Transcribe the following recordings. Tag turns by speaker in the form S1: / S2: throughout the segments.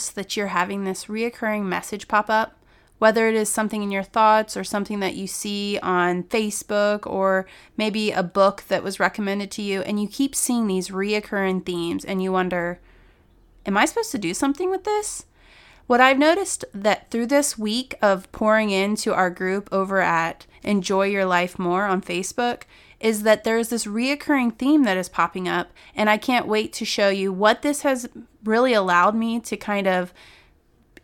S1: noticed that you're having this reoccurring message pop up? Whether it is something in your thoughts or something that you see on Facebook or maybe a book that was recommended to you, and you keep seeing these reoccurring themes and you wonder, am I supposed to do something with this? What I've noticed that through this week of pouring into our group over at Enjoy Your Life More on Facebook is that there's this reoccurring theme that is popping up, and I can't wait to show you what this has really allowed me to kind of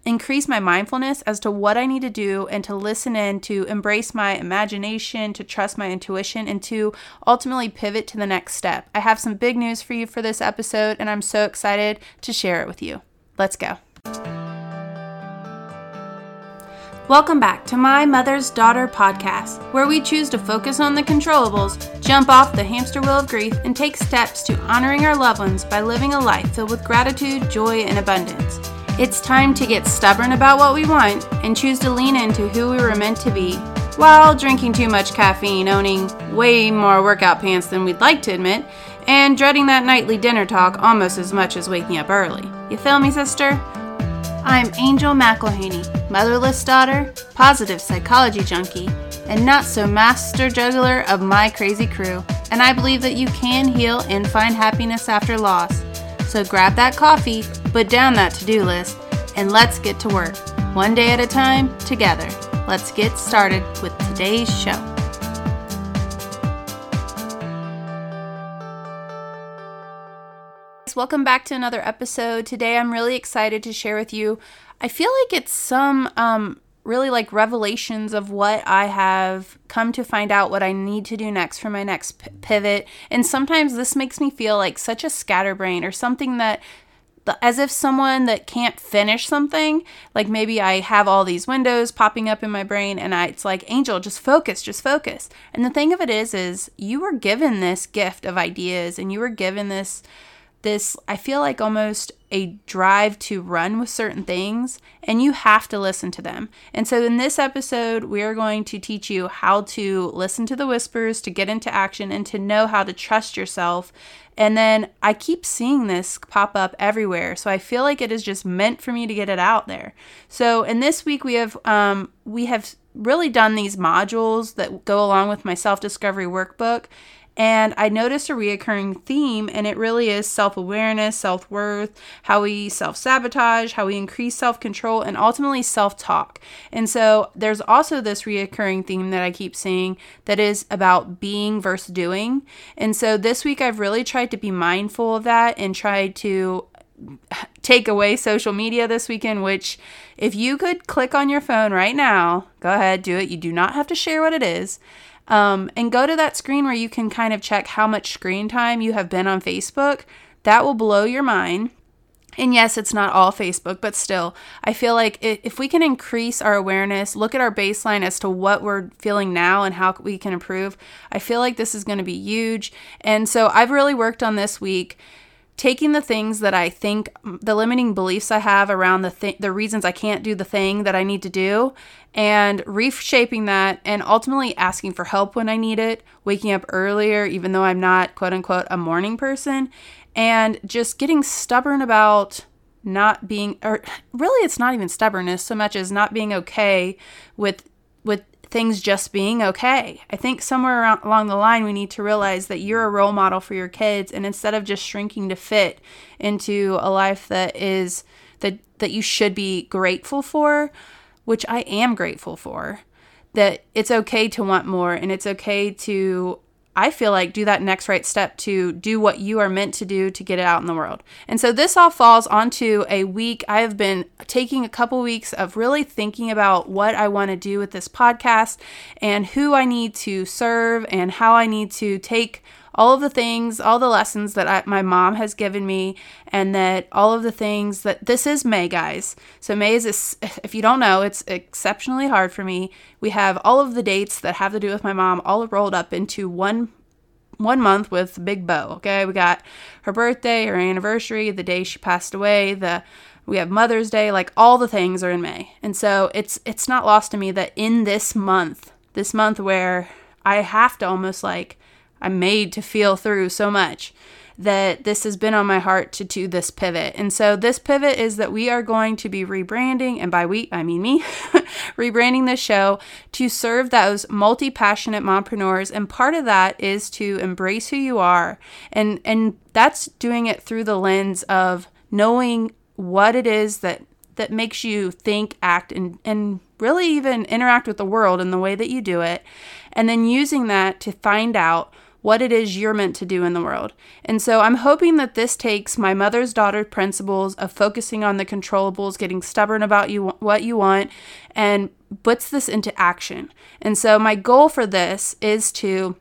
S1: increase my mindfulness as to what I need to do and to listen in, to embrace my imagination, to trust my intuition, and to ultimately pivot to the next step. I have some big news for you for this episode, and I'm so excited to share it with you. Let's go. Welcome back to My Mother's Daughter podcast, where we choose to focus on the controllables, jump off the hamster wheel of grief, and take steps to honoring our loved ones by living a life filled with gratitude, joy, and abundance. It's time to get stubborn about what we want and choose to lean into who we were meant to be while drinking too much caffeine, owning way more workout pants than we'd like to admit, and dreading that nightly dinner talk almost as much as waking up early. You feel me, sister? I'm Angel McElhaney, motherless daughter, positive psychology junkie, and not so master juggler of my crazy crew, and I believe that you can heal and find happiness after loss. So grab that coffee, put down that to do list, and let's get to work. One day at a time, together. Let's get started with today's show. Welcome back to another episode. Today I'm really excited to share with you. I feel like it's some um, really like revelations of what I have come to find out what I need to do next for my next p- pivot. And sometimes this makes me feel like such a scatterbrain or something that as if someone that can't finish something like maybe i have all these windows popping up in my brain and I, it's like angel just focus just focus and the thing of it is is you were given this gift of ideas and you were given this this I feel like almost a drive to run with certain things and you have to listen to them. And so in this episode, we are going to teach you how to listen to the whispers, to get into action and to know how to trust yourself. And then I keep seeing this pop up everywhere. So I feel like it is just meant for me to get it out there. So in this week we have um we have really done these modules that go along with my self-discovery workbook and I noticed a reoccurring theme, and it really is self awareness, self worth, how we self sabotage, how we increase self control, and ultimately self talk. And so there's also this reoccurring theme that I keep seeing that is about being versus doing. And so this week I've really tried to be mindful of that and tried to take away social media this weekend, which if you could click on your phone right now, go ahead, do it. You do not have to share what it is. Um, and go to that screen where you can kind of check how much screen time you have been on Facebook. That will blow your mind. And yes, it's not all Facebook, but still, I feel like if we can increase our awareness, look at our baseline as to what we're feeling now and how we can improve, I feel like this is going to be huge. And so I've really worked on this week taking the things that I think the limiting beliefs I have around the th- the reasons I can't do the thing that I need to do and reshaping that and ultimately asking for help when I need it, waking up earlier even though I'm not quote unquote a morning person and just getting stubborn about not being or really it's not even stubbornness so much as not being okay with with things just being okay. I think somewhere around, along the line, we need to realize that you're a role model for your kids, and instead of just shrinking to fit into a life that is that that you should be grateful for, which I am grateful for, that it's okay to want more, and it's okay to I feel like do that next right step to do what you are meant to do to get it out in the world. And so this all falls onto a week. I have been taking a couple weeks of really thinking about what I want to do with this podcast and who I need to serve and how I need to take all of the things, all the lessons that I, my mom has given me, and that all of the things that this is May, guys. So, May is, if you don't know, it's exceptionally hard for me. We have all of the dates that have to do with my mom all rolled up into one one month with big bow okay? We got her birthday her anniversary the day she passed away the we have mother's day like all the things are in may. And so it's it's not lost to me that in this month this month where i have to almost like I'm made to feel through so much that this has been on my heart to do this pivot. And so this pivot is that we are going to be rebranding, and by we, I mean me, rebranding this show to serve those multi passionate mompreneurs. And part of that is to embrace who you are. And, and that's doing it through the lens of knowing what it is that that makes you think, act, and, and really even interact with the world in the way that you do it, and then using that to find out what it is you're meant to do in the world. And so I'm hoping that this takes my mother's daughter principles of focusing on the controllables, getting stubborn about you what you want, and puts this into action. And so my goal for this is to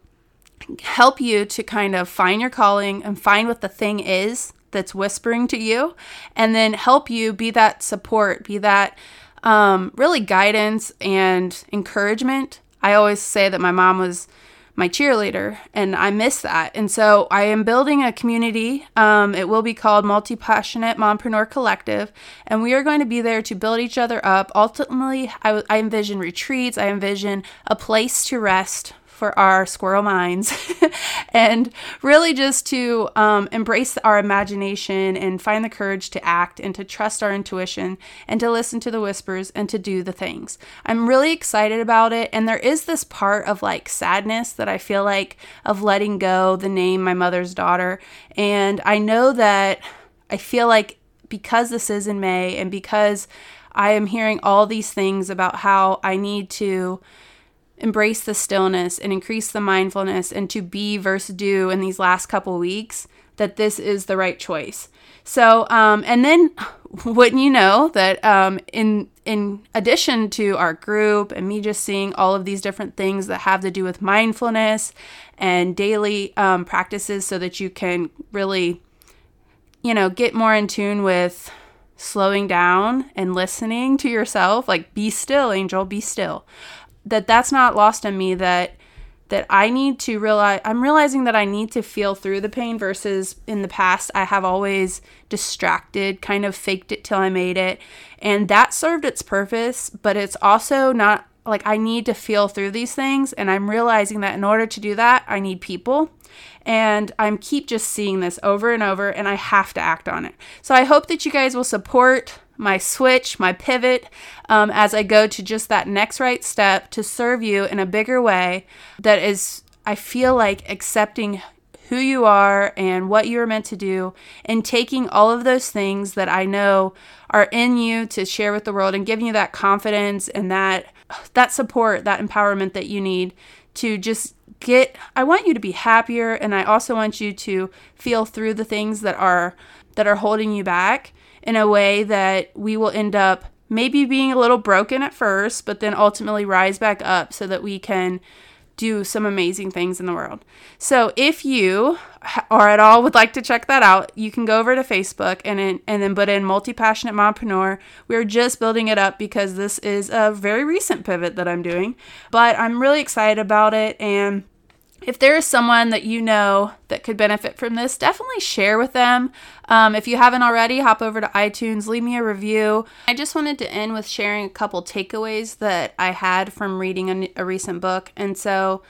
S1: help you to kind of find your calling and find what the thing is that's whispering to you, and then help you be that support, be that um, really guidance and encouragement. I always say that my mom was my cheerleader, and I miss that. And so I am building a community. Um, it will be called Multi Passionate Mompreneur Collective, and we are going to be there to build each other up. Ultimately, I, I envision retreats, I envision a place to rest for our squirrel minds and really just to um, embrace our imagination and find the courage to act and to trust our intuition and to listen to the whispers and to do the things. I'm really excited about it. And there is this part of like sadness that I feel like of letting go the name my mother's daughter. And I know that I feel like because this is in May and because I am hearing all these things about how I need to embrace the stillness and increase the mindfulness and to be versus do in these last couple weeks that this is the right choice. So um, and then wouldn't you know that um, in in addition to our group and me just seeing all of these different things that have to do with mindfulness and daily um, practices so that you can really you know get more in tune with slowing down and listening to yourself like be still angel be still that that's not lost on me that that I need to realize I'm realizing that I need to feel through the pain versus in the past I have always distracted, kind of faked it till I made it. And that served its purpose, but it's also not like I need to feel through these things and I'm realizing that in order to do that, I need people. And I'm keep just seeing this over and over and I have to act on it. So I hope that you guys will support my switch, my pivot, um, as I go to just that next right step to serve you in a bigger way that is, I feel like, accepting who you are and what you are meant to do and taking all of those things that I know are in you to share with the world and giving you that confidence and that that support, that empowerment that you need to just get I want you to be happier and I also want you to feel through the things that are that are holding you back in a way that we will end up maybe being a little broken at first, but then ultimately rise back up so that we can do some amazing things in the world. So if you or at all would like to check that out, you can go over to Facebook and in, and then put in multi passionate mompreneur. We're just building it up because this is a very recent pivot that I'm doing, but I'm really excited about it and if there is someone that you know that could benefit from this, definitely share with them. Um, if you haven't already, hop over to iTunes, leave me a review. I just wanted to end with sharing a couple takeaways that I had from reading a, a recent book. And so,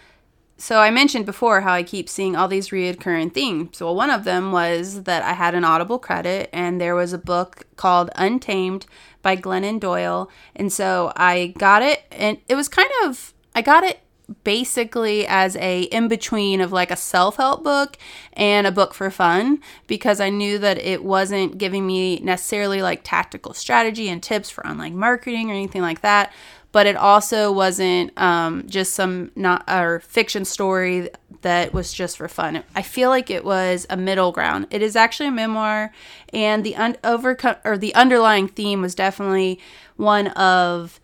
S1: so I mentioned before how I keep seeing all these reoccurring themes. Well, one of them was that I had an Audible credit, and there was a book called Untamed by Glennon Doyle. And so I got it, and it was kind of I got it basically as a in between of like a self-help book and a book for fun because I knew that it wasn't giving me necessarily like tactical strategy and tips for online marketing or anything like that but it also wasn't um, just some not or fiction story that was just for fun. I feel like it was a middle ground. It is actually a memoir, and the un- overcome or the underlying theme was definitely one of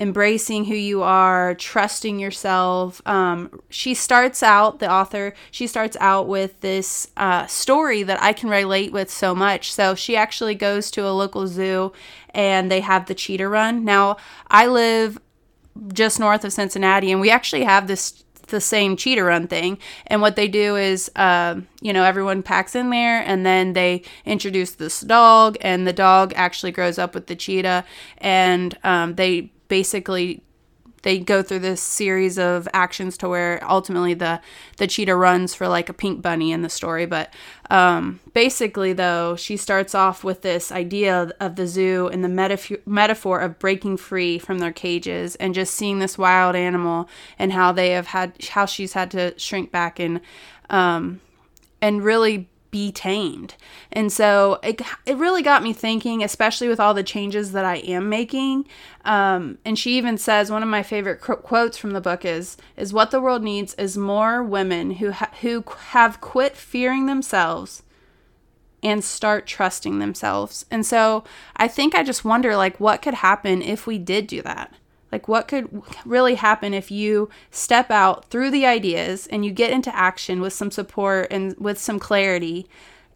S1: embracing who you are, trusting yourself. Um, she starts out, the author, she starts out with this uh, story that I can relate with so much. So she actually goes to a local zoo and they have the cheetah run. Now, I live just north of Cincinnati and we actually have this the same cheetah run thing. And what they do is, uh, you know, everyone packs in there and then they introduce this dog, and the dog actually grows up with the cheetah, and um, they basically they go through this series of actions to where ultimately the the cheetah runs for like a pink bunny in the story. But um, basically though she starts off with this idea of the zoo and the metaf- metaphor of breaking free from their cages and just seeing this wild animal and how they have had how she's had to shrink back and um, and really be tamed. And so it, it really got me thinking, especially with all the changes that I am making. Um, and she even says one of my favorite qu- quotes from the book is is what the world needs is more women who ha- who have quit fearing themselves and start trusting themselves. And so I think I just wonder like what could happen if we did do that. Like, what could really happen if you step out through the ideas and you get into action with some support and with some clarity,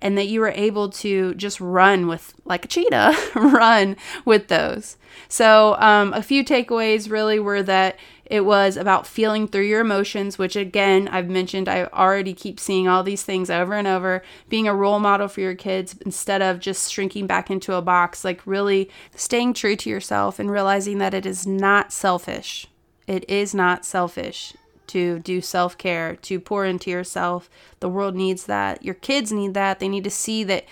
S1: and that you were able to just run with, like a cheetah, run with those? So, um, a few takeaways really were that it was about feeling through your emotions, which again, I've mentioned, I already keep seeing all these things over and over. Being a role model for your kids instead of just shrinking back into a box, like really staying true to yourself and realizing that it is not selfish. It is not selfish to do self care, to pour into yourself. The world needs that. Your kids need that. They need to see that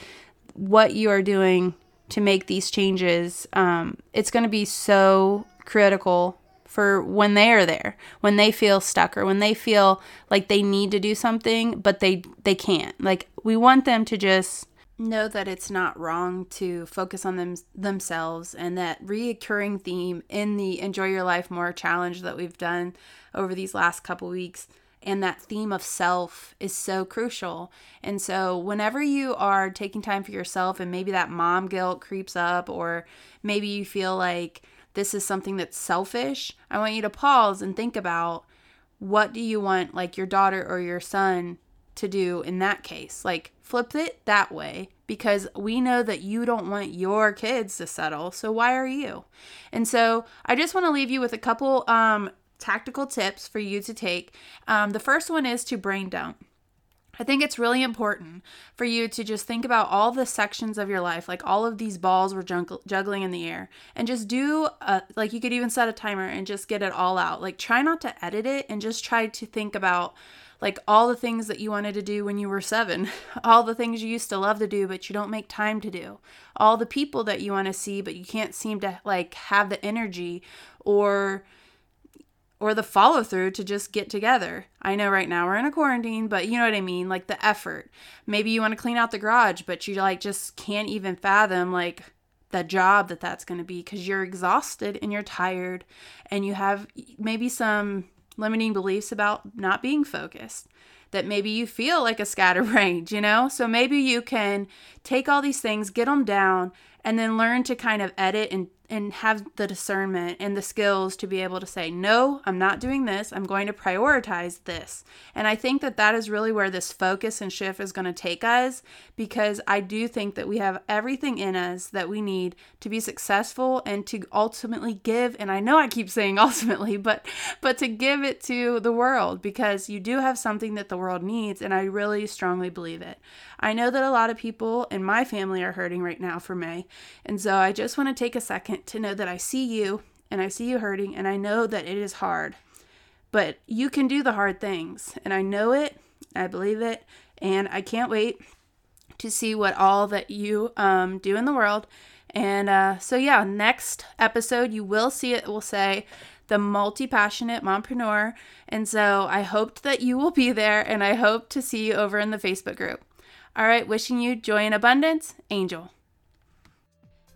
S1: what you are doing to make these changes, um, it's going to be so critical for when they are there, when they feel stuck or when they feel like they need to do something but they they can't. Like we want them to just know that it's not wrong to focus on them themselves and that reoccurring theme in the enjoy your life more challenge that we've done over these last couple weeks and that theme of self is so crucial. And so, whenever you are taking time for yourself, and maybe that mom guilt creeps up, or maybe you feel like this is something that's selfish, I want you to pause and think about what do you want like your daughter or your son to do in that case? Like flip it that way because we know that you don't want your kids to settle. So why are you? And so I just want to leave you with a couple um tactical tips for you to take. Um, the first one is to brain dump. I think it's really important for you to just think about all the sections of your life, like all of these balls were juggling in the air, and just do a, like you could even set a timer and just get it all out. Like try not to edit it and just try to think about like all the things that you wanted to do when you were seven, all the things you used to love to do, but you don't make time to do, all the people that you want to see, but you can't seem to like have the energy or or the follow through to just get together. I know right now we're in a quarantine, but you know what I mean? Like the effort. Maybe you want to clean out the garage, but you like just can't even fathom like the job that that's going to be because you're exhausted and you're tired and you have maybe some limiting beliefs about not being focused that maybe you feel like a scatterbrained, you know? So maybe you can take all these things, get them down, and then learn to kind of edit and and have the discernment and the skills to be able to say no i'm not doing this. I'm going to prioritize this. And i think that that is really where this focus and shift is going to take us because i do think that we have everything in us that we need to be successful and to ultimately give and i know i keep saying ultimately but but to give it to the world because you do have something that the world needs and i really strongly believe it. I know that a lot of people in my family are hurting right now for may and so i just want to take a second to know that I see you and I see you hurting and I know that it is hard. But you can do the hard things and I know it, I believe it, and I can't wait to see what all that you um, do in the world. And uh, so, yeah, next episode you will see it will say the multi passionate mompreneur. And so I hoped that you will be there and I hope to see you over in the Facebook group. All right, wishing you joy and abundance, Angel.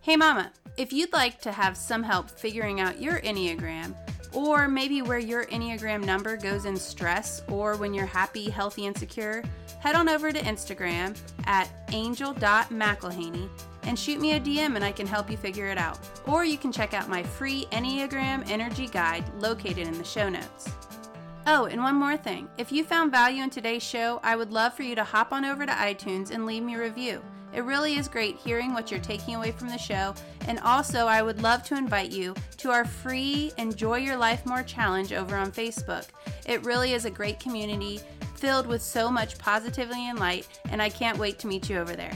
S1: Hey, Mama, if you'd like to have some help figuring out your Enneagram, or maybe where your Enneagram number goes in stress or when you're happy, healthy, and secure, head on over to Instagram at angel.mcilhaney and shoot me a DM and I can help you figure it out. Or you can check out my free Enneagram Energy Guide located in the show notes. Oh, and one more thing. If you found value in today's show, I would love for you to hop on over to iTunes and leave me a review. It really is great hearing what you're taking away from the show. And also, I would love to invite you to our free Enjoy Your Life More challenge over on Facebook. It really is a great community filled with so much positivity and light, and I can't wait to meet you over there.